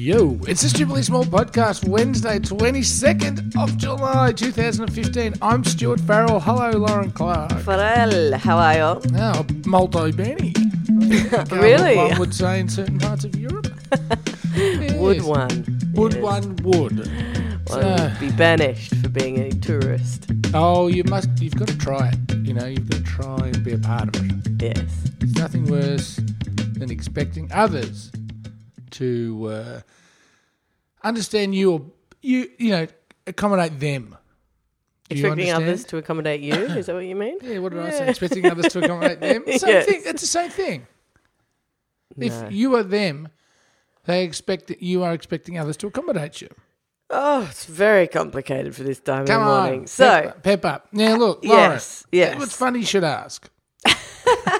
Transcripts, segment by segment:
Yo, it's the Stupidly Small Podcast, Wednesday, 22nd of July 2015. I'm Stuart Farrell. Hello, Lauren Clark. Farrell, how are you? Now, multi Benny. Really? One would say in certain parts of Europe. Would one. Would Yes. one would. One So- would be banished for being a tourist. oh, you must, you've got to try it. You know, you've got to try and be a part of it. Yes. There's nothing worse than expecting others to uh, understand you or you, you know, accommodate them. Do Expecting others to accommodate you, is that what you mean? Yeah, what did I say? Expecting others to accommodate them. Same thing. It's the same thing. No. If you are them, they expect that you are expecting others to accommodate you. Oh, it's very complicated for this time Come in the on, morning. So, pep, pep up. Now look, Lauren. yes, yes. What's funny? You should ask.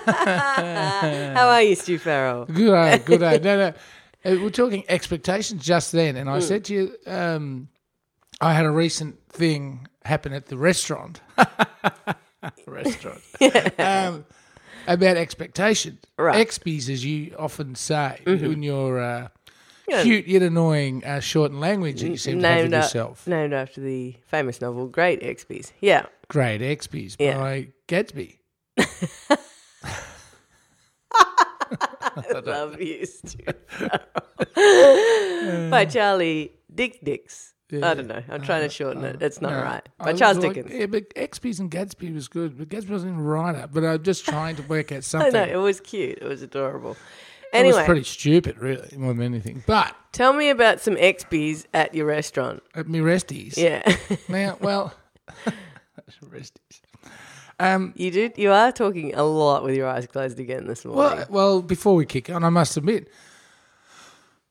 how are you, Stu Farrell? Good day, good day. No, no. Uh, We're talking expectations just then, and. I said to you, um, I had a recent thing happen at the restaurant. restaurant. um, about expectations. Right. Expies, as you often say in your uh, Yeah. cute yet annoying uh, shortened language that you seem to have with yourself. named after the famous novel Great Expies. Yeah. Great Expies Yeah. by Gatsby. I love you, Stu By Charlie Dick Dix. I don't know. I'm trying to uh, shorten it. Uh, it's not No, right. By was Charles like, Dickens. Yeah, but XP's and Gatsby was good, but Gatsby wasn't a writer. But I'm just trying to work out I something. know. It was cute. It was adorable. It was Anyway, pretty stupid, really, more than anything. But tell me about some XP's at your restaurant. at me resties, Yeah. now, well, resties. Um, you did. You are talking a lot with your eyes closed again this morning. well, well, before we kick on, I must admit,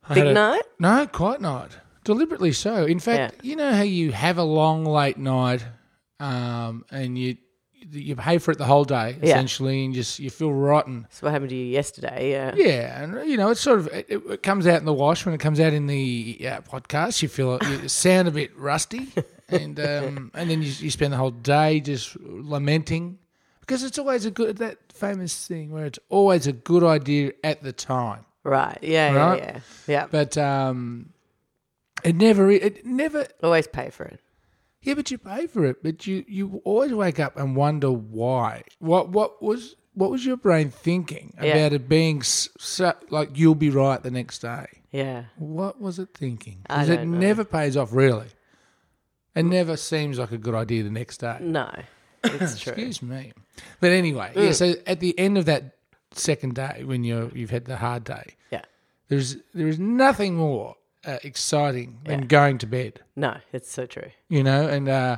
I Big a- night? No, quite not. Deliberately so. In fact, you know how you have a long late night, um, and you you pay for it the whole day Yeah. essentially, and just you feel rotten. That's what happened to you yesterday. Yeah. Yeah, and you know it's sort of it, it comes out in the wash when it comes out in the uh, podcast. You feel you sound a bit rusty, and um, and then you, you spend the whole day just lamenting because it's always a good that famous thing where it's always a good idea at the time, Right. Yeah. Right. Yeah. Yeah. Yeah. but um, it never it never Always pay for it. yeah, but you pay for it, but you you always wake up and wonder why. What what was what was your brain thinking Yeah. about it being so, like you'll be right the next day? Yeah. What was it thinking? I 'Cause it know. never pays off, really. It never seems like a good idea the next day. No. It's true. Excuse me. But anyway, Mm. yeah. So at the end of that second day, when you you've had the hard day, Yeah. there's there is nothing more uh, exciting than Yeah. going to bed. No. It's so true. You know, and uh,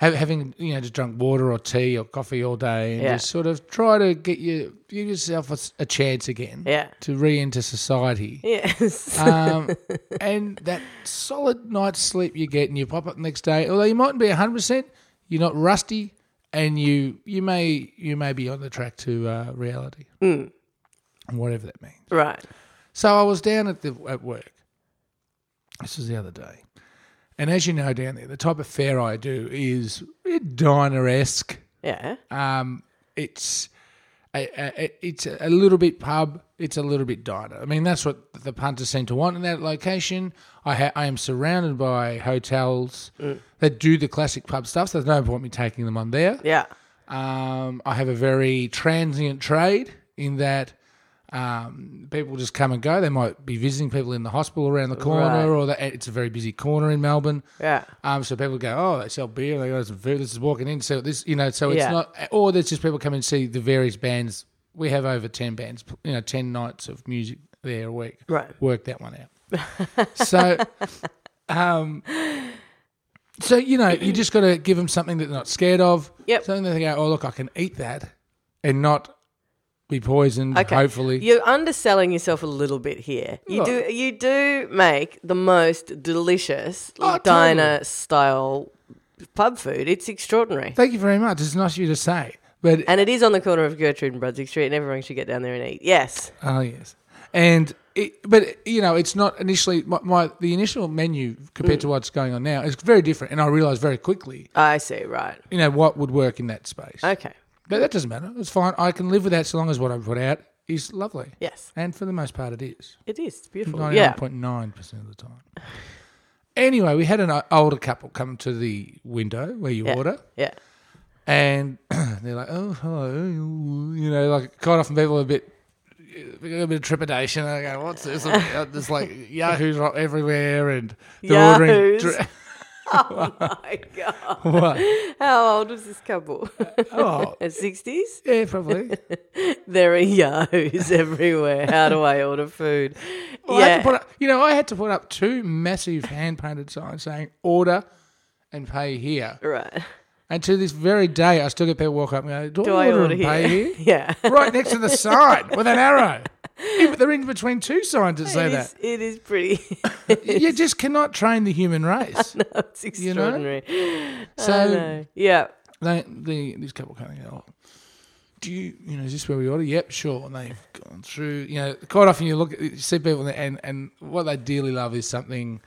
having you know just drunk water or tea or coffee all day, and Yeah. just sort of try to get you give yourself a chance again Yeah. to re-enter society. Yes. um, and that solid night's sleep you get, and you pop up the next day. Although you mightn't be hundred percent, you're not rusty, and you you may you may be on the track to uh, reality, Mm. whatever that means. right. So I was down at the at work. This was the other day, and as you know, down there, the type of fare I do is diner esque. Yeah. Um, it's a, a, it's a little bit pub. It's a little bit diner. I mean, that's what the punters seem to want in that location. I ha- I am surrounded by hotels that do the classic pub stuff. So there's no point me taking them on there. Yeah. Um, I have a very transient trade in that um, people just come and go. They might be visiting people in the hospital around the corner, Right. or that it's a very busy corner in Melbourne. Yeah. Um, so people go, oh, they sell beer, they got some food. This is walking in, so this, you know, so it's Yeah. not, or there's just people come and see the various bands. We have over ten bands, you know, ten nights of music there a week. Right. Work that one out. so, um, so you know, you just got to give them something that they're not scared of. Yep. Something that they go, oh, look, I can eat that, and not be poisoned. Okay. Hopefully, You're underselling yourself a little bit here. You Look. do you do make the most delicious Oh, diner style pub food. It's extraordinary. Thank you very much. It's nice of you to say, but And it is on the corner of Gertrude and Brunswick Street and everyone should get down there and eat. Yes. Oh yes, and it, but you know it's not initially my, my the initial menu compared to Mm. what's going on now is very different, and I realised very quickly, I see, right. you know, what would work in that space. Okay. But that doesn't matter. It's fine. I can live with that so long as what I put out is lovely. Yes, And for the most part, it is. it is. It's beautiful. Yeah. 99.9% of the time. Anyway, we had an uh, older couple come to the window where you Yeah. order, Yeah. and they're like, "Oh, hello," you know, like quite often people are a bit, a bit of trepidation. They go, "What's this?" There's like yahoos everywhere, and they're ordering. Yahoos. dr- Oh my god! what? How old was this couple? Oh, Sixties. yeah, probably. There are yahoos everywhere. How do I order food? Well, I had to yeah. put up, you know, I had to put up two massive hand painted signs saying "Order" and "Pay here." Right. And to this very day, I still get people walk up and go, "Do, Do I I order, order and pay here? here?" Yeah. right next to the sign with an arrow. Yeah, but they're in between two signs that say that. it is pretty. You just cannot train the human race. no, it's You know? extraordinary. I So know. Yeah. they, the this couple kind of go, oh, "Do you, you know, is this where we order?" Yep, sure. And they've gone through. You know, quite often you look, at, you see people, and and what they dearly love is something.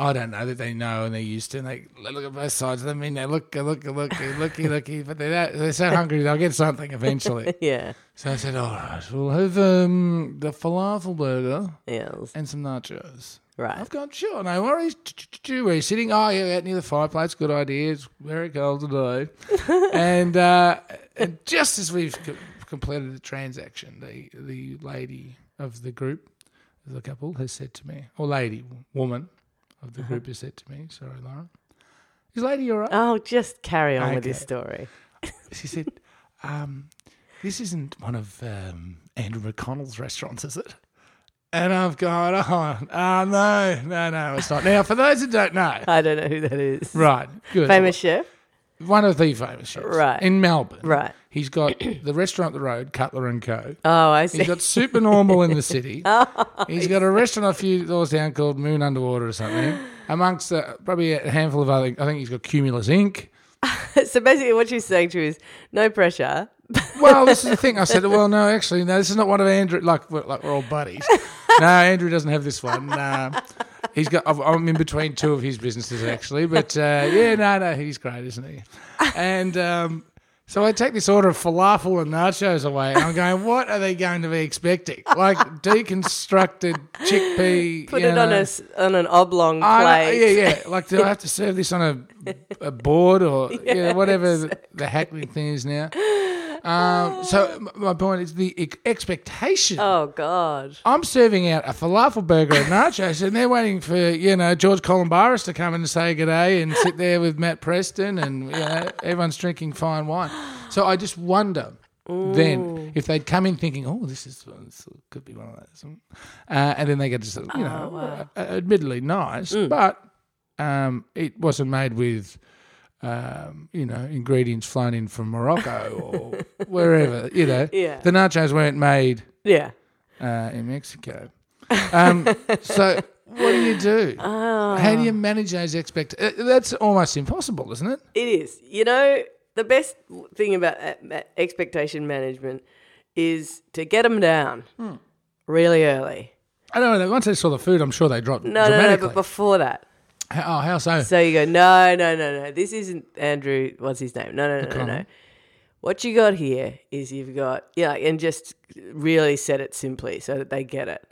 I don't know that they know and they're used to, and they look at both sides of them, and they look, look, look, looky, looky, but they're that, they're so hungry they'll get something eventually. Yeah. So I said, all right, we'll have um, the falafel burger Yes. and some nachos. Right. I've gone, sure, no worries. Where you sitting? Oh, yeah, out near the fireplace. Good idea. It's very cold today. and uh, and just as we've co- completed the transaction, the the lady of the group, the couple, has said to me, or lady, woman of the group has said to me, sorry, Lauren, is lady all right? Oh, just carry on with this story. She said, um, "This isn't one of um, Andrew McConnell's restaurants, is it?" And I've gone, "Oh, oh no, no, no, it's not." Now, for those who don't know, I don't know who that is. right, good, Famous chef. One of the famous chefs, Right. in Melbourne, Right. He's got the restaurant up the road, Cutler and Co. Oh, I see. He's got Super Normal in the city. He's got a restaurant a few doors down called Moon Underwater or something. Amongst uh, probably a handful of other, I think he's got Cumulus Inc. so basically, what she's saying to you is no pressure. Well, this is the thing. I said, well, no, actually, no, this is not one of Andrew. Like, we're, like we're all buddies. no, Andrew doesn't have this one. No. He's got. I'm in between two of his businesses actually, but uh, yeah, no, no, he's great, isn't he? And um, so I take this order of falafel and nachos away, and I'm going, what are they going to be expecting? Like deconstructed chickpea. Put it on know, a s on an oblong I- plate. yeah, yeah. Like, do I have to serve this on a a board or you know, whatever the, the hackney thing is now? Um, so my point is the ex- expectation. Oh God. I'm serving out a falafel burger and nachos, and they're waiting for you know George Calombaris to come in and say good day and sit there with Matt Preston, and you know everyone's drinking fine wine. So I just wonder. Then, if they'd come in thinking, "Oh, this is this could be one of those," uh, and then they get to, you know, uh, admittedly nice, but um, it wasn't made with, um, you know, ingredients flown in from Morocco or wherever. You know, Yeah. the nachos weren't made Yeah. uh, in Mexico. Um, so what do you do? How do you manage those expectations? That's almost impossible, isn't it? It is. You know, the best thing about uh, expectation management is to get them down Hmm. really early. I don't know. Once they saw the food, I'm sure they dropped No, no, no, but before that. How, oh, how so? So you go, no, no, no, no. This isn't Andrew. What's his name? No, no, no, no, no. What you got here is you've got yeah, and just really set it simply so that they get it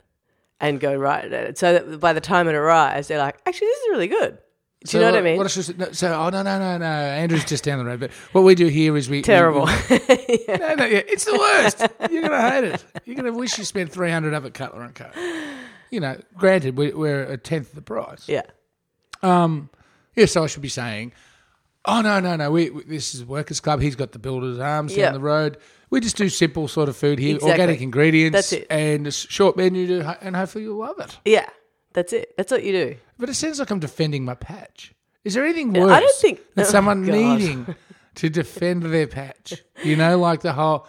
and go right at it. So that by the time it arrives, they're like, actually, this is really good. Do So you know what I mean? What I no, so, oh no, no, no, no. Andrew's just down the road. But what we do here is we we- Terrible. we- no, no, yeah, it's the worst. You're gonna hate it. You're gonna wish you spent three hundred up at Cutler and Co. You know, granted, we, we're a tenth of the price. yeah. Um, yeah, so I should be saying, oh no, no, no. We, we this is Workers Club. He's got the Builder's Arms Yeah. down the road. We just do simple sort of food here, Exactly. organic ingredients, That's it. and a short menu, to, and hopefully you'll love it. Yeah. That's it. That's what you do. But it sounds like I'm defending my patch. Is there anything worse I don't think- than oh, someone needing to defend their patch? You know, like the whole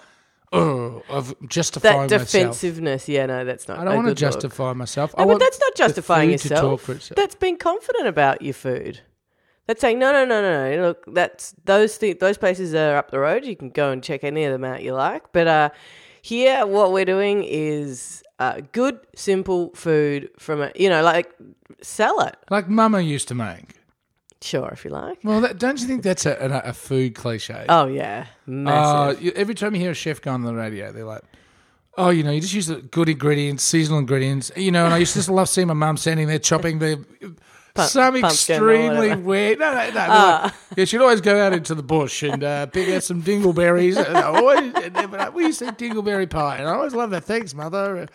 oh, of justifying That myself. defensive-ness. Yeah, no, that's not I don't want to good look. justify myself. I No, want but that's not justifying yourself. itself. That's being confident about your food. That's saying no, no, no, no. no. Look, that's those th- those places are up the road. You can go and check any of them out you like. But uh, here, what we're doing is uh, good, simple food from a you know like sell it. like Mama used to make. Sure, if you like. Well, that, don't you think that's a, a, a food cliche? Oh yeah, Uh, massive. you- every time you hear a chef go on the radio, they're like, Oh, you know, you just use the good ingredients, seasonal ingredients. You know, and I used to just love seeing my mum standing there chopping the some pumpkin or extremely whatever. weird. No, no, no. no. Yeah, she'd always go out into the bush and uh, pick out some dingleberries. And I always, and then, but we used to eat dingleberry pie, and I always loved that. Thanks, mother.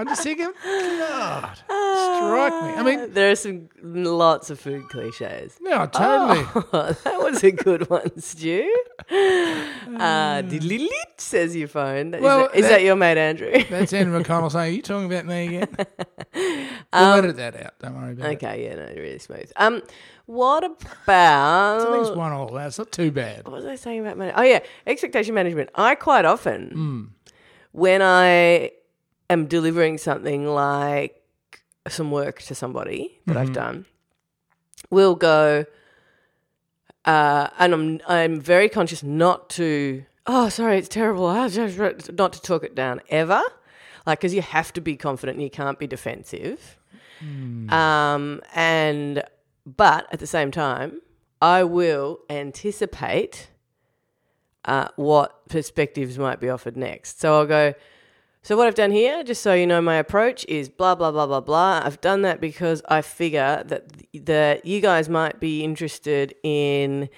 I'm just thinking, God, strike me. I mean, There are some lots of food cliches. no, totally. Oh, that was a good one, Stu. Uh, diddly-lit, says your phone. Is, Well, that, is that- that your mate Andrew? That's Andrew McConnell saying, "Are you talking about me again?" we'll edit that out. Don't worry about it. okay, yeah, no, really smooth. Um, what I think it's about one all. That's not too bad. what was I saying about man- Oh yeah, expectation management. I quite often Hmm. when I am delivering something like some work to somebody that Mm-hmm. I've done, will go. Uh, and I'm I'm very conscious not to. Oh, sorry, it's terrible. Just- Not to talk it down ever, like because you have to be confident and you can't be defensive. Um, and but at the same time, I will anticipate uh, what perspectives might be offered next. So I'll go. So what I've done here, just so you know, my approach is blah blah blah blah blah. I've done that because I figure that that you guys might be interested in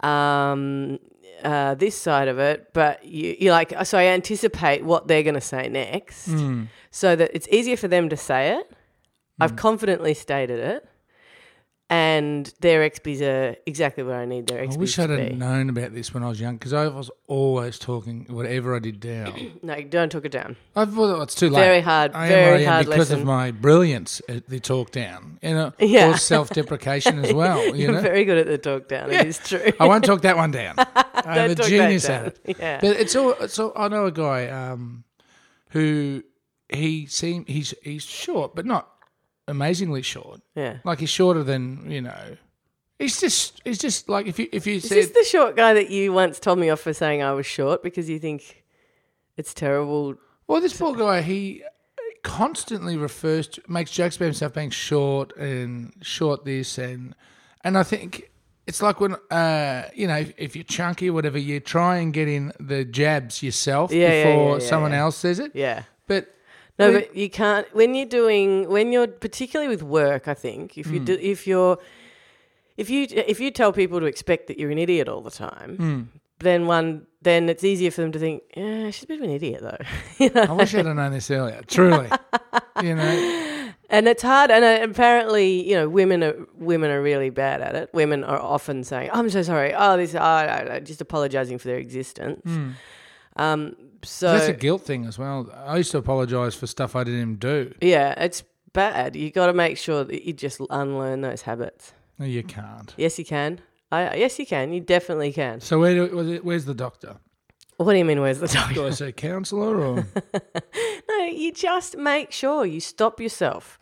um, uh, this side of it, but you, you like. So I anticipate what they're going to say next, so that it's easier for them to say it. I've confidently stated it, and their XPs are exactly where I need their XPs I wish to I'd have be. known about this when I was young because I was always talking whatever I did down. No, don't talk it down. I thought it's too late. Very hard- I am very where I am hard because lesson. of my brilliance at the talk down. You know, Yeah. or self-deprecation as well. You You're know, very good at the talk down. It is true. I won't talk that one down. I'm a Don't talk that genius down. at it. Yeah. But it's all. It's all. I know a guy um, who he seem he's he's short, but not amazingly short. yeah. Like he's shorter than you know. He's just he's just like if you if you Is said this the short guy that you once told me off for saying I was short because you think it's terrible? Well, this poor guy, he constantly refers to, makes jokes about himself being short and short this and, and I think it's like when, uh, you know, if, if you're chunky or whatever, you try and get in the jabs yourself Yeah, yeah, before yeah, yeah, someone yeah. else says it. Yeah. But No, when- but you can't when you're doing when you're particularly with work. I think if you do if you're if you if you tell people to expect that you're an idiot all the time, then one then it's easier for them to think, yeah, she's a bit of an idiot though. You know? I wish I'd have known this earlier. Truly, you know, and it's hard. And uh, apparently, you know, women are women are really bad at it. Women are often saying, "I'm so sorry." Oh, this, oh, just apologizing for their existence. Um, so that's a guilt thing as well. I used to apologise for stuff I didn't even do. yeah, it's bad. You got to make sure that you just unlearn those habits. No, you can't. Yes, you can. I, yes, you can. You definitely can. So where do, where's the doctor? What do you mean? Where's the doctor? Do I say counsellor or? No, you just make sure you stop yourself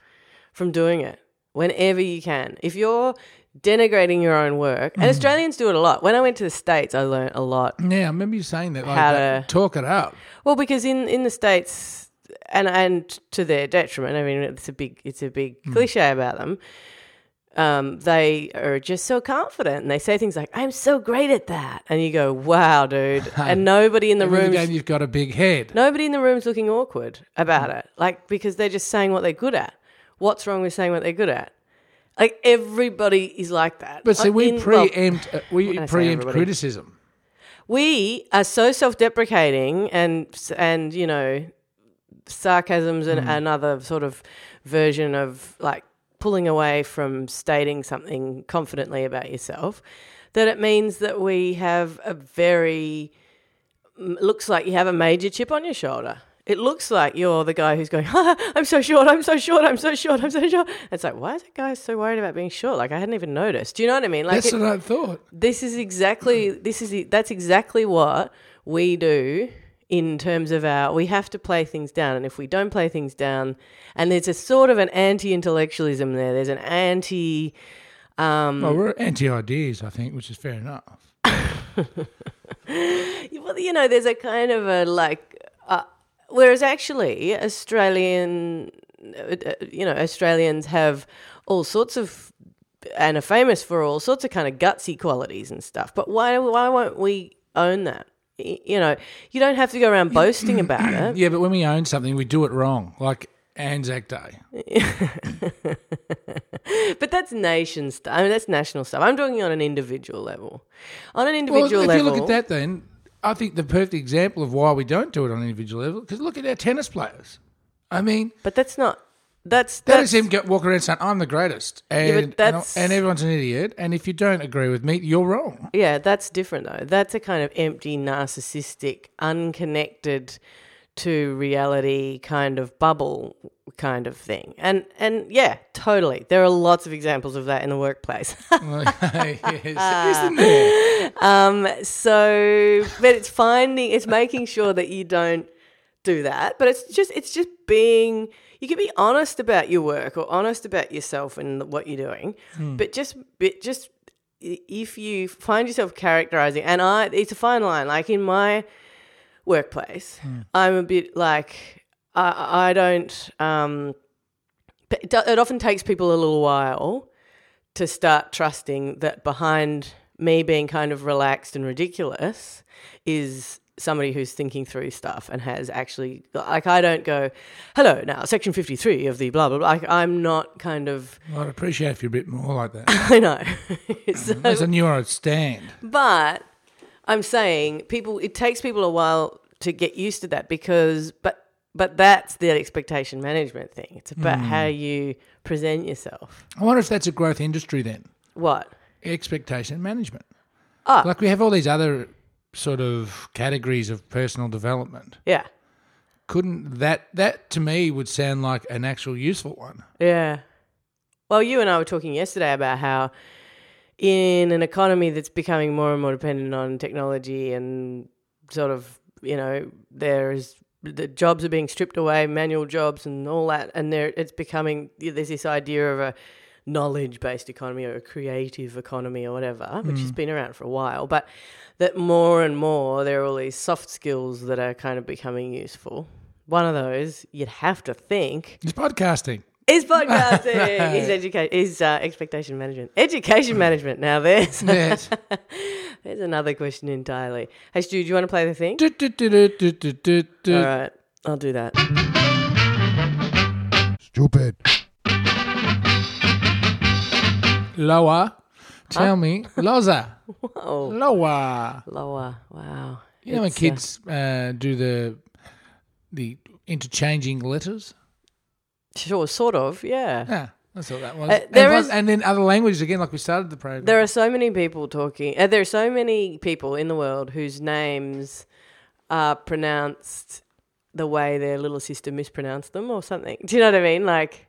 from doing it whenever you can. If you're denigrating your own work, and hmm. Australians do it a lot. When I went to the States, I learned a lot. Yeah, I remember you saying that. Like How that. to- talk it up. Well, because in, in the States, and and to their detriment, I mean, it's a big it's a big hmm. cliche about them. Um, they are just so confident, and they say things like, "I'm so great at that," and you go, "Wow, dude!" and nobody in the room you've got a big head. Nobody in the room's looking awkward about hmm. it. Like, because they're just saying what they're good at. What's wrong with saying what they're good at? Like, everybody is like that. But see, we in- well, preempt uh, we I say preempt everybody. criticism. we are so self deprecating and, and, you know, sarcasm's and an, another sort of version of like pulling away from stating something confidently about yourself that it means that we have a very m- looks like you have a major chip on your shoulder. It looks like you're the guy who's going, I'm so short, I'm so short, I'm so short, I'm so short. It's like, why is that guy so worried about being short? Like I hadn't even noticed. Do you know what I mean? Like That's it- what I thought. this is exactly this is that's exactly what we do in terms of our we have to play things down and if we don't play things down and there's a sort of an anti-intellectualism there there's an anti um Well, we're anti ideas, I think, which is fair enough. well, you know there's a kind of a like whereas actually australian uh, uh, you know australians have all sorts of and are famous for all sorts of kind of gutsy qualities and stuff but why why won't we own that You know, you don't have to go around boasting about it. Yeah, but when we own something, we do it wrong, like Anzac Day. But that's nation stuff. I mean, that's national stuff. I'm talking on an individual level. On an individual Well, if level, If you look at that, then I think the perfect example of why we don't do it on an individual level because look at our tennis players. I mean, but that's not. That's that that's is him get, walking around saying, "I'm the greatest," and, but and, that's- and everyone's an idiot. And if you don't agree with me, you're wrong. Yeah, that's different though. That's a kind of empty, narcissistic, unconnected to reality kind of bubble kind of thing. And and yeah, totally. There are lots of examples of that in the workplace. yes, isn't there? um so but it's finding it's making sure that you don't do that, but it's just it's just being you can be honest about your work or honest about yourself and what you're doing, but just but just if you find yourself characterizing and I it's a fine line like in my workplace I'm a bit like I, I don't um it, often takes people a little while to start trusting that behind me being kind of relaxed and ridiculous is somebody who's thinking through stuff and has actually like I don't go hello now section 53 of the blah blah blah like I'm not kind of I'd appreciate if you're a bit more like that. I know so, As knew I'd stand. but I'm saying people it takes people a while to get used to that because but but that's the expectation management thing it's about how you present yourself I wonder if that's a growth industry then. what Expectation management. Ah. Like we have all these other sort of categories of personal development. yeah Couldn't that that to me would sound like an actual useful one? Yeah. Well, you and I were talking yesterday about how in an economy that's becoming more and more dependent on technology and sort of, you know, there's the jobs are being stripped away, manual jobs and all that, and there it's becoming there's this idea of a knowledge-based economy or a creative economy or whatever, which has mm. been around for a while, but that more and more there are all these soft skills that are kind of becoming useful. One of those, you'd have to think, It's podcasting. Is podcasting. is education. Is uh, expectation management. Education management. Now there's Yes. there's another question entirely. Hey Stu, do you want to play the thing? All right, I'll do that. Stupid. Lower. Tell me. Loza. Oh, Lower. lower. Wow. You know when It's, uh, kids uh, do the the interchanging letters? Sure, sort of. Yeah. Yeah, that's all that was. Uh, and, there plus- is- and then other languages again, like we started the program. There are so many people talking. Uh, there are so many people in the world whose names are pronounced the way their little sister mispronounced them, or something. Do you know what I mean? Like.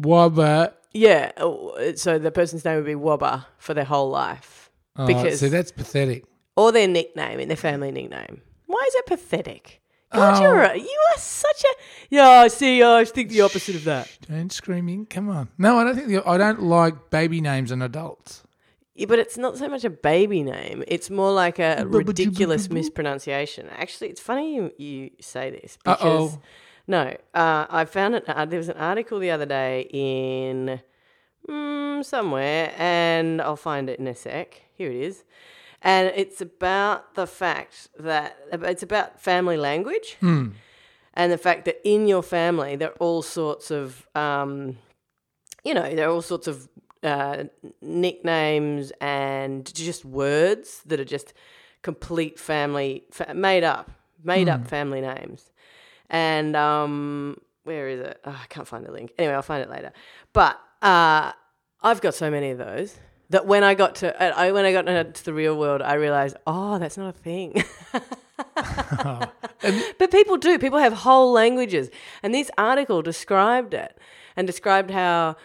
Wabba. Yeah, uh, so the person's name would be Wobber for their whole life. Oh, Because- see, that's pathetic. Or their nickname in their family nickname. Why is it pathetic? God, Oh. you're a, you are such a yeah. I See, I think the opposite of that. Don't screaming. Come on. No, I don't think. The, I don't like baby names and adults. Yeah, but it's not so much a baby name. It's more like a ridiculous mispronunciation. Actually, it's funny you, you say this because Uh-oh. no, uh, I found it. Uh, there was an article the other day in mm, somewhere, and I'll find it in a sec. Here it is, and it's about the fact that it's about family language. And the fact that in your family there are all sorts of, um, you know, there are all sorts of uh, nicknames and just words that are just complete family fa- made up, made up family names. And um, where is it? Oh, I can't find the link. Anyway, I'll find it later. But uh, I've got so many of those that when I got to uh, I, when I got to the real world, I realized, oh, that's not a thing. But people do. People have whole languages. And this article described it and described how,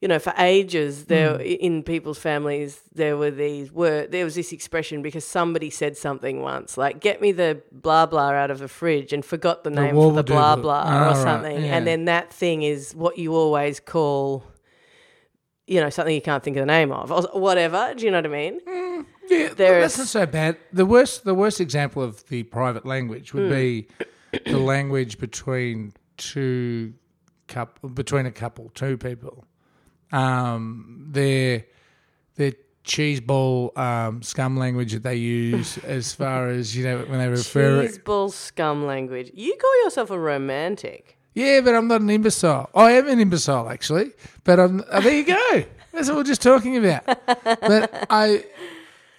you know, for ages there in people's families there were these were there was this expression because somebody said something once, like get me the blah blah out of the fridge and forgot the name for the blah blah Oh, or right, something. yeah. And then that thing is what you always call you know, something you can't think of the name of, or whatever. Do you know what I mean? Yeah, There that's is- not so bad. The worst, the worst example of the private language would be the language between two couple, between a couple, two people. Um, their their cheese ball um, scum language that they use as far as you know when they refer. Cheeseball scum language. You call yourself a romantic. Yeah, but I'm not an imbecile. I am an imbecile actually, but I'm, uh, there you go. That's what we're just talking about. But I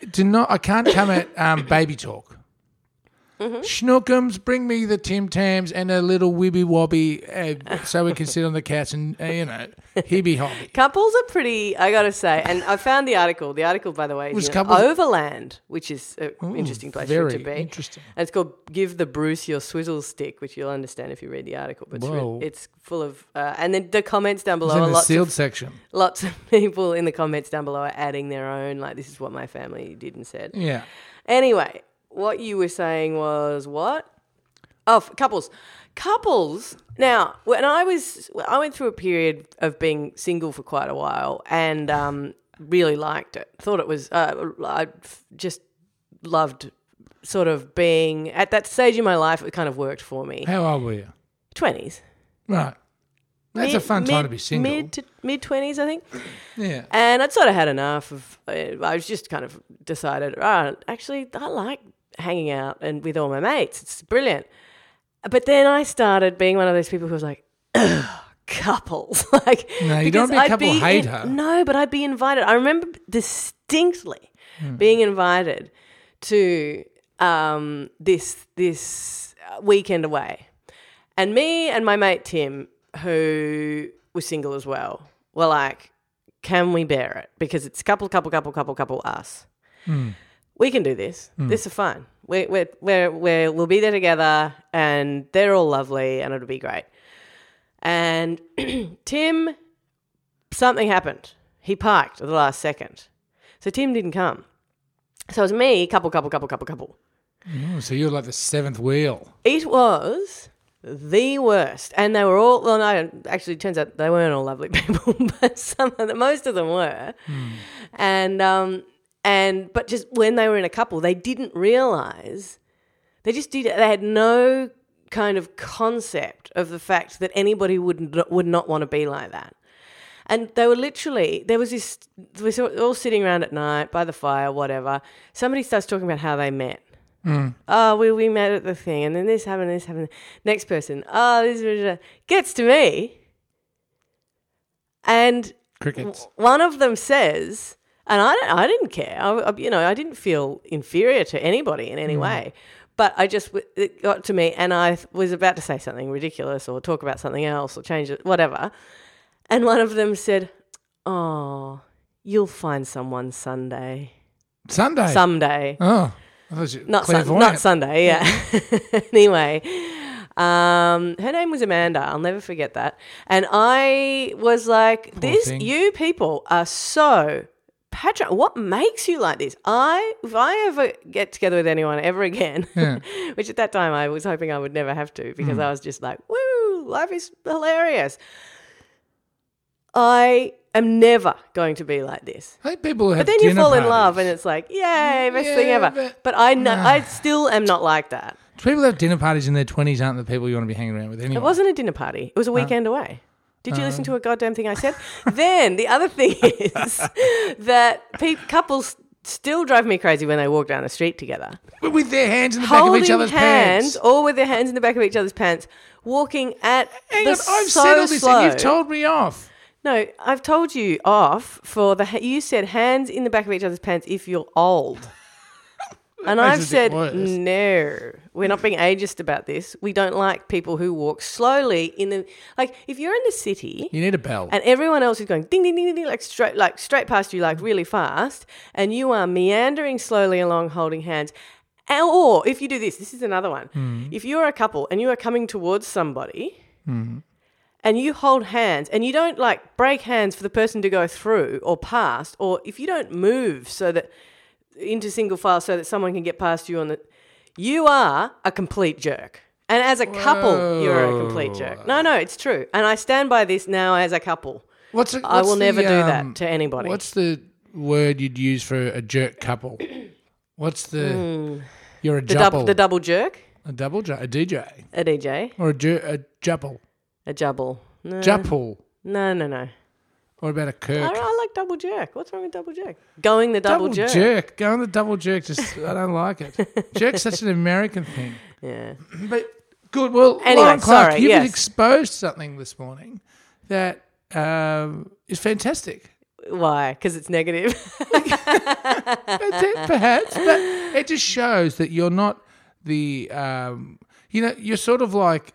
do not. I can't come at um, baby talk. Mm-hmm. Schnookums, bring me the Tim Tams and a little wibby wobby uh, so we can sit on the couch and, uh, you know, hibby hobby. Couples are pretty, I gotta say, and I found the article. The article, by the way, Was is in couples- Overland, which is an interesting place for it to be. interesting. And it's called "Give the Bruce Your Swizzle Stick," which you'll understand if you read the article. But it's, re- Whoa. it's full of, uh, and then the comments down It's below in are the lots sealed of section. lots of people in the comments down below are adding their own. Like, this is what my family did and said. Yeah. Anyway, what you were saying was what? Oh, f- couples. Couples. Now, when I was, I went through a period of being single for quite a while and um, really liked it. Thought it was, uh, I just loved sort of being at that stage in my life. It kind of worked for me. How old were you? 20s. Right. That's a fun time mid- to be single. Mid to mid 20s, I think. yeah. And I'd sort of had enough of. uh, I was just kind of decided, oh, actually, I like hanging out and with all my mates. It's brilliant. But then I started being one of those people who was like, couples. like, No, you don't be a couple in- hater. no, but I'd be invited. I remember distinctly being invited to um, this this uh, weekend away, and me and my mate Tim, who was single as well, were like, "Can we bear it? Because it's couple, couple, couple, couple, couple, us. We can do this. This is fun. We're, we're, we're, we're, we'll be there together, and they're all lovely, and it'll be great." And Tim, something happened. He parked at the last second, so Tim didn't come. So it was me, couple, couple, couple, couple, couple. Oh, so you're like the seventh wheel. It was the worst, and they were all. Well, no, actually, it turns out they weren't all lovely people, but some of them, most of them were. And um, and but just when they were in a couple, they didn't realize. They just did. They had no kind of concept of the fact that anybody would not, would not want to be like that. And they were literally, there was this, we were all sitting around at night by the fire, whatever. Somebody starts talking about how they met. Mm. Oh, we, we met at the thing, and then this happened, this happened. Next person, oh, this gets to me. And Crickets. one of them says, and I, I didn't care. I, you know, I didn't feel inferior to anybody in any way. But I just, it got to me, and I was about to say something ridiculous or talk about something else or change it, whatever. And one of them said, Oh, you'll find someone Sunday. Sunday. Someday. oh. I thought you Not, sun, not Sunday, yeah. anyway, um, her name was Amanda. I'll never forget that. And I was like, "This, thing. you people are so patron. What makes you like this? I, if I ever get together with anyone ever again, Yeah. which at that time I was hoping I would never have to because Hmm. I was just like, woo, life is hilarious. I am never going to be like this. I think people have But then you fall in love and it's like, yay, best thing ever. but- But, I know, I still am not like that. People have dinner parties in their 20s aren't the people you want to be hanging around with anyway. It wasn't a dinner party. It was a weekend away. Did you listen to um. a goddamn thing I said? then the other thing is that pe- couples still drive me crazy when they walk down the street together, With their hands in the back of each other's hands pants. or with their hands in the back of each other's pants, walking at Hang the on, I've so said all this slow. and you've told me off. No, I've told you off for the. You said hands in the back of each other's pants if you're old. And I've said, no, we're not being ageist about this. We don't like people who walk slowly in the. Like, if you're in the city You need a bell. and everyone else is going ding, ding, ding, ding, like straight, like straight past you, like really fast, and you are meandering slowly along holding hands. Or if you do this, this is another one. Hmm. If you're a couple and you are coming towards somebody, and you hold hands and you don't like break hands for the person to go through or past, or if you don't move so that into single file so that someone can get past you on the, you are a complete jerk. And as a couple, you're a complete jerk. No, no, it's true. And I stand by this now as a couple. What's, the- I will the, never do um, that to anybody. What's the word you'd use for a jerk couple? What's the. You're a the, dub- the double jerk? a double ju- a DJ. A DJ? Or a, ju- a jupple. A jubble? No. Jupple. No, no, no. What about a kirk? I like like double jerk. What's wrong with double jerk? Going the double, Double jerk. Go on the double jerk. Just I don't like it. Jerk's such an American thing. Yeah. But good. Well, Anyway, Lauren Clark, sorry, you've yes. exposed something this morning that um, is fantastic. Why? Because it's negative. That's it, perhaps, but it just shows that you're not the, um, you know, you're sort of like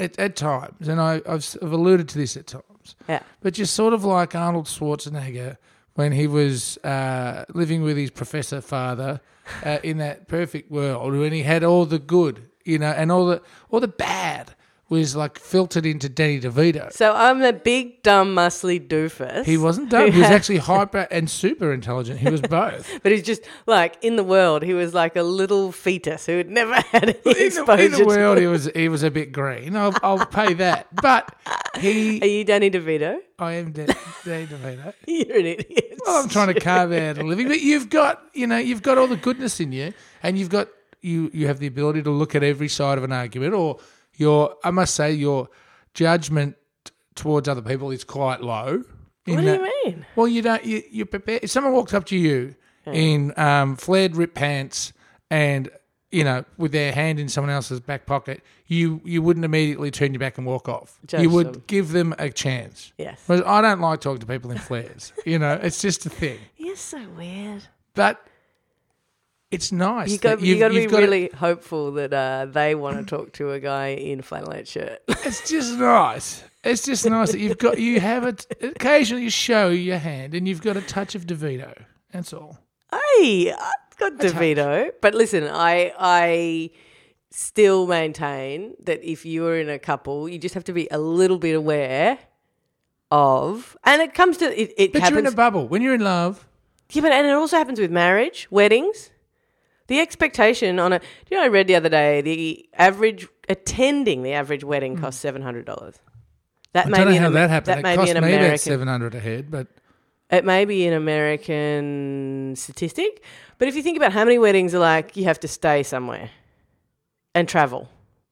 at, at times, and I, I've, I've alluded to this at times, yeah. but you're sort of like Arnold Schwarzenegger when he was uh, living with his professor father uh, in that perfect world, when he had all the good, you know, and all the all the bad was like filtered into Danny DeVito. So I'm a big, dumb, muscly doofus. He wasn't dumb. He was actually hyper and super intelligent. He was both. But he's just like in the world, he was like a little fetus who had never had any in, the, exposure. in the world, he was he was a bit green. I'll, I'll pay that. But he. Are you Danny DeVito? I am Dan- Danny DeVito. You're an idiot. Well, I'm trying to carve out a living, but you've got you know you've got all the goodness in you, and you've got you you have the ability to look at every side of an argument, or your I must say your judgment towards other people is quite low. What do that- you mean? Well, you don't. You, you prepare. If someone walks up to you in um, flared ripped pants and you know with their hand in someone else's back pocket, you you wouldn't immediately turn your back and walk off. Judge you would them. give them a chance. Yes. Whereas I don't like talking to people in flares. you know, it's just a thing. You're so weird. But it's nice. You that got you you've- got to be got really hopeful that uh, they want to talk to a guy in a flannelette shirt. It's just nice. It's just nice that you've got you have it. Occasionally, you show your hand, and you've got a touch of Devito. That's all. hey, I've got DeVito, but listen, I I still maintain that if you are in a couple, you just have to be a little bit aware of, and it comes to it. it But happens, you're in a bubble. When you're in love, Yeah, but and it also happens with marriage, weddings. The expectation on a. Do you know? I read the other day the average attending the average wedding costs seven hundred dollars. That I may don't be know how that happened. That it may cost be an me about American. seven hundred a head, but It may be an American statistic, but if you think about how many weddings are like, you have to stay somewhere and travel.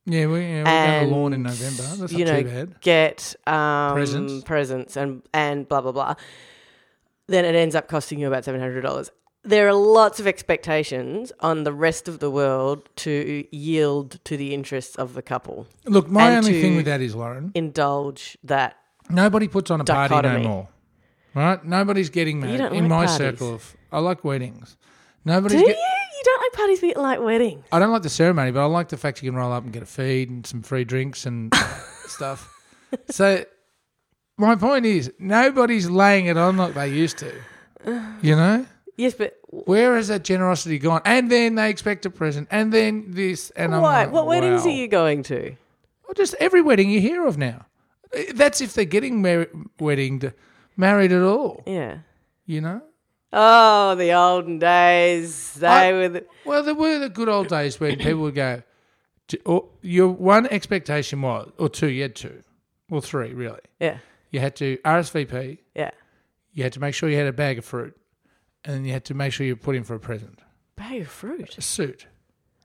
yeah, we yeah, we go to lawn in November. That's you not know, too bad. Get um, Presents. presents and and blah blah blah. Then it ends up costing you about seven hundred dollars. There are lots of expectations on the rest of the world to yield to the interests of the couple. Look, my only thing with that is, Lauren, Indulge that. nobody puts on a party Dichotomy. no more. Right? Nobody's getting married don't in like my parties. circle of. I like weddings. Nobody's. Do get- you? You don't like parties, but you like weddings. I don't like the ceremony, but I like the fact you can roll up and get a feed and some free drinks and stuff. So, my point is, nobody's laying it on like they used to. You know, Yes, but where has that generosity gone? And then they expect a present, and then this, and I'm why? like, What weddings are you going to? Well, just every wedding you hear of now. Uh, that's if they're getting mar- weddinged, married at all. Yeah. You know. Oh, the olden days. They I- were. The, Well, there were the good old days when people would go. to- Or oh, your one expectation was, or two, you had two, or three, really. yeah. You had to RSVP. Yeah. You had to make sure you had a bag of fruit, and then you had to make sure you put in for a present, Bag of fruit. a suit.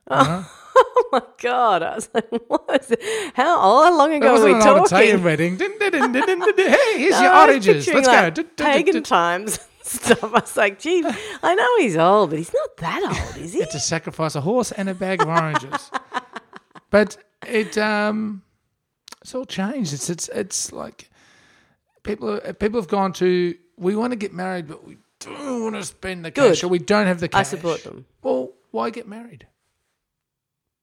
you know? Oh my god! I was like, what is it? How, how long ago were we an Italian wedding. Hey, here's No, your oranges. Let's like, go. Pagan times stuff. I was like, gee, I know he's old, but he's not that old, is he? You had to sacrifice a horse and a bag of oranges. but it um, it's all changed. It's it's it's like people people have gone to we want to get married, but we don't want to spend the Good. cash, or we don't have the cash. I support them. Well, why get married?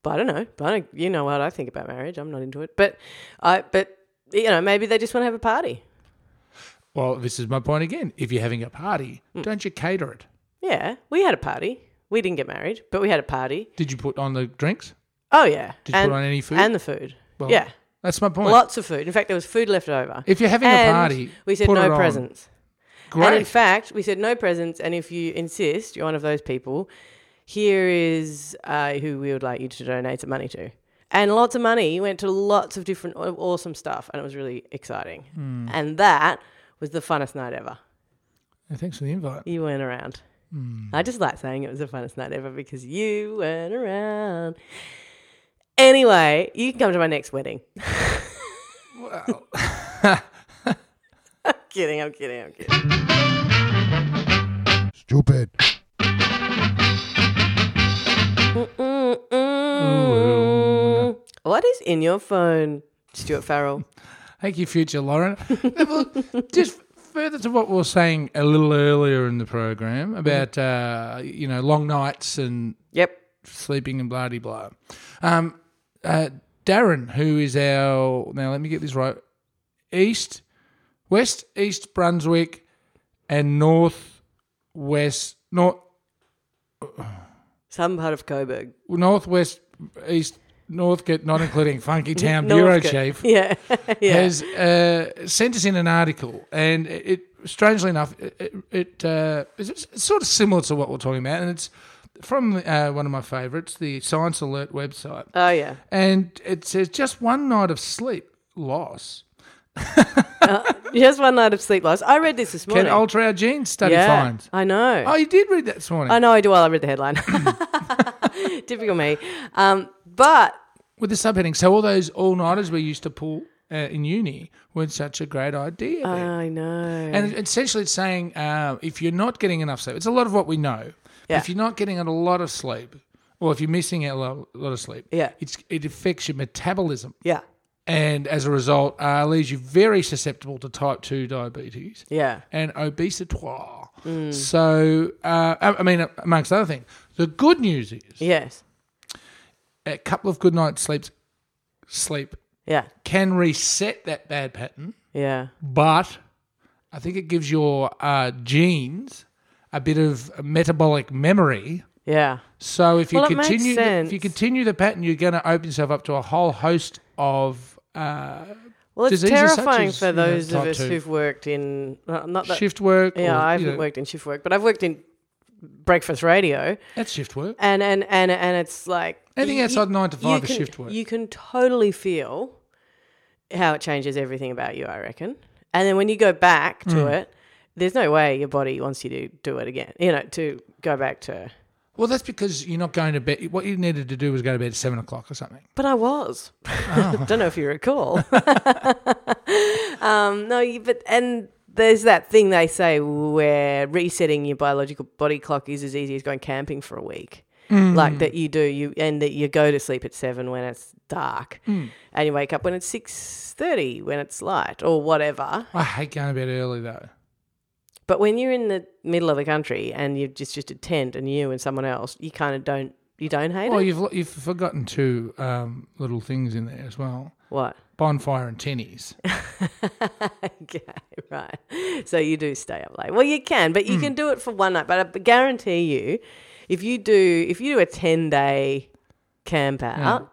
But I don't know. But I don't, you know what I think about marriage. I'm not into it. But I. But you know, maybe they just want to have a party. Well, this is my point again. If you're having a party, Hmm. don't you cater it? Yeah, we had a party. We didn't get married, but we had a party. Did you put on the drinks? Oh yeah, Did you and, put on any food? and the food. Well, yeah, that's my point. lots of food. In fact, there was food left over. If you're having and a party, we said put it no on. presents. Great. And in fact, we said no presents. And if you insist, you're one of those people. Here is uh, who we would like you to donate some money to. And lots of money went to lots of different aw- awesome stuff, and it was really exciting. Hmm. And that was the funnest night ever. Yeah, thanks for the invite. You weren't around. Hmm. I just like saying it was the funnest night ever because you weren't around. Anyway, you can come to my next wedding. Well, kidding. I'm kidding. I'm kidding. Stupid. What is in your phone, Stuart Farrell? Thank you, future Lauren. Well, Just further to what we were saying a little earlier in the program about uh, you know long nights and Yep. sleeping and blah de blah. Um, uh, Darren, who is our now, let me get this right: East, West, East Brunswick, and North West, North Some part of Coburg. Northwest East Northcote, not including Funky Town Bureau Chief. Yeah. yeah. has uh, sent us in an article, and it, strangely enough, it, it, it uh, it's, it's sort of similar to what we're talking about, and it's from uh, one of my favourites, the Science Alert website, oh, yeah. and it says just one night of sleep loss Just one night of sleep loss. I read this this morning. can alter our genes. Study yeah, finds. I know. Oh, you did read that this morning I know I do well. I read the headline. Typical me. Um, but with the subheading. So all those all nighters we used to pull uh, in uni weren't such a great idea. then. I know. And essentially, it's saying uh, if you're not getting enough sleep, it's a lot of what we know. Yeah. If you're not getting a lot of sleep, or if you're missing a lot, a lot of sleep, Yeah. it's, it affects your metabolism. yeah. And as a result, uh, leaves you very susceptible to type 2 diabetes Yeah. and obesity. Mm. So, uh, I I mean, amongst other things, the good news is Yes. a couple of good nights sleeps, sleep Yeah. can reset that bad pattern. Yeah. but I think it gives your uh, genes a bit of metabolic memory. Yeah. So if you Well, it makes continue, if sense. you continue the pattern, you're going to open yourself up to a whole host of uh, Well, it's terrifying as, for you know, those of us two. who've worked in uh, not that. shift work. yeah, or, I haven't know, worked in shift work, but I've worked in breakfast radio, That's shift work. and and and and it's like Anything you- outside nine to five is can- shift work. You can totally feel how it changes everything about you. I reckon, and then when you go back to Hmm. it, there's no way your body wants you to do it again. You know, to go back to. Well, that's because you're not going to bed. What you needed to do was go to bed at seven o'clock or something. But I was. Oh. Don't know if you recall. um, no, you, but and there's that thing they say where resetting your biological body clock is as easy as going camping for a week. Mm. Like that you do you and that you go to sleep at seven when it's dark, Mm. and you wake up when it's six thirty when it's light or whatever. I hate going to bed early though. But when you're in the middle of the country and you've just just a tent and you and someone else, you kind of don't you don't hate Well, it. you've you've forgotten two um, little things in there as well: What? bonfire and tennies. okay, right. So you do stay up late. Well, you can, but you can do it for one night. But I guarantee you, if you do, if you do a ten day camp out,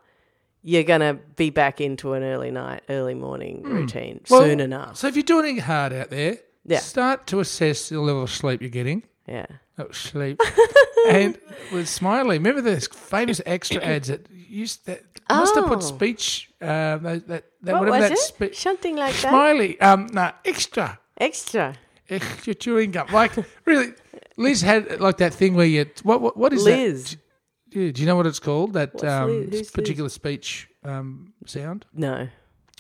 you're gonna be back into an early night, early morning routine Well, soon enough. So if you're doing it hard out there, Yeah. start to assess the level of sleep you're getting. Yeah. Oh, sleep. and with Smylie, remember those famous extra ads that used that must have Oh. put speech uh, that that, that What whatever was that it? spe- Something like that. Smylie. Um, no, extra. Extra. Extra chewing gum. Like really, Liz had like that thing where you what what, what is Liz. that? Yeah, do you know what it's called? That um? Who's Liz? particular speech um, sound. No.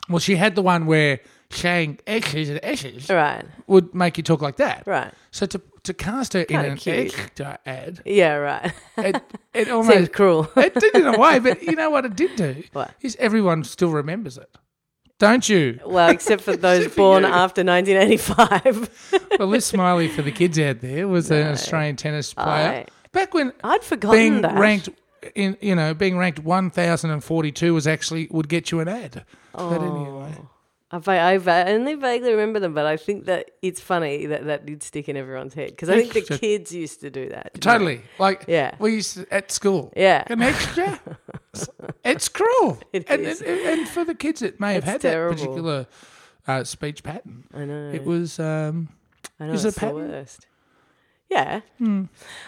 Well, she had the one where saying X's and S's Right. would make you talk like that. Right. So to to cast her in Kinda an cute. extra ad, Yeah. Right. it, it Seems almost cruel. it did in a way, but you know what it did do What? is everyone still remembers it, don't you? well, except for those Except for born you. after 1985. Well, Liz Smylie for the kids out there was an Australian tennis player I- back when I'd forgotten being that. ranked in you know being ranked one thousand and forty two was actually would get you an ad. But anyway, I, I only vaguely remember them, but I think that it's funny that that did stick in everyone's head because I think the kids used to do that. totally like Yeah. we used to, at school. Yeah. an extra. it's cruel. It and, is. And, and for the kids that may have had terrible. that particular uh, speech pattern. I know. it was um, I know it's it a the pattern? worst. Yeah.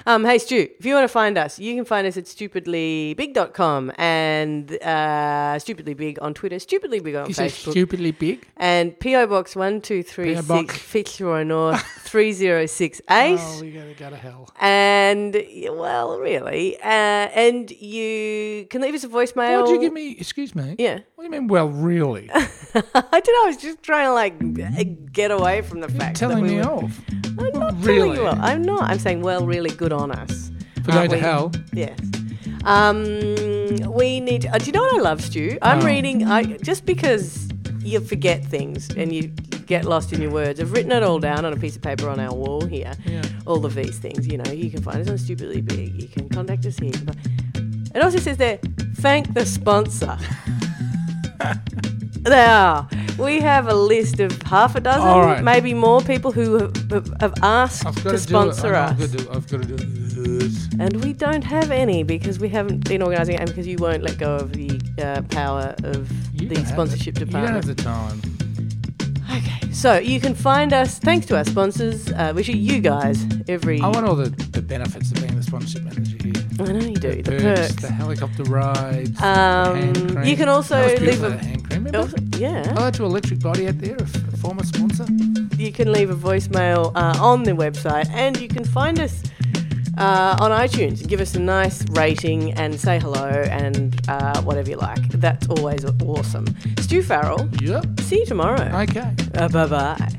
Um, hey, Stu, if you want to find us, you can find us at stupidlybig.com and uh, stupidly big on Twitter, stupidly big on Is Facebook. stupidly big? and PO Box PO 1236 Box. Fitzroy North 3068. Oh, we gotta go to hell. And well, really, uh, and you can leave us a voicemail. Why'd you give me? Excuse me. Yeah, What do you mean? Well, really? I don't know. I was just trying to like get away from the fact telling that we me were, off. I'm not really? telling you. Well. I'm not. I'm saying well, really good on us. For going Aren't to hell. Yes. Um, we need. uh, do you know what I love, Stu? I'm Oh. reading. I just because you forget things and you get lost in your words. I've written it all down on a piece of paper on our wall here. Yeah. All of these things. You know, you can find us on Stupidly Big. You can contact us here. It also says there, thank the sponsor. Now, we have a list of half a dozen, right. maybe more people who have, have asked to sponsor us. I've got to do, I've got to do this. And we don't have any because we haven't been organising it and because you won't let go of the uh, power of You the sponsorship the- You don't department. have the time. Okay, so you can find us thanks to our sponsors. Uh, wish you guys every. I want all the, the benefits of being the sponsorship manager here. I know you do. The perks, perks. the helicopter rides. the Um, you can also leave a-. Remember? Yeah. Hello to Electric Body out there, a, f- former sponsor. You can leave a voicemail uh, on the website and you can find us uh, on iTunes. Give us a nice rating and say hello and uh, whatever you like. That's always awesome. Stu Farrell, Yep. see you tomorrow. Okay. Uh, bye bye.